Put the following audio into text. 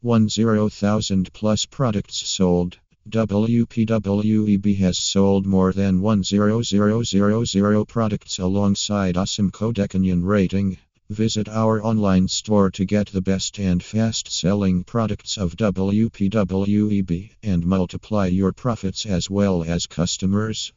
10,000 plus products sold. WPWEB has sold more than 10000 products alongside awesome CodeCanyon rating. Visit our online store to get the best and fast selling products of WPWEB and multiply your profits as well as customers.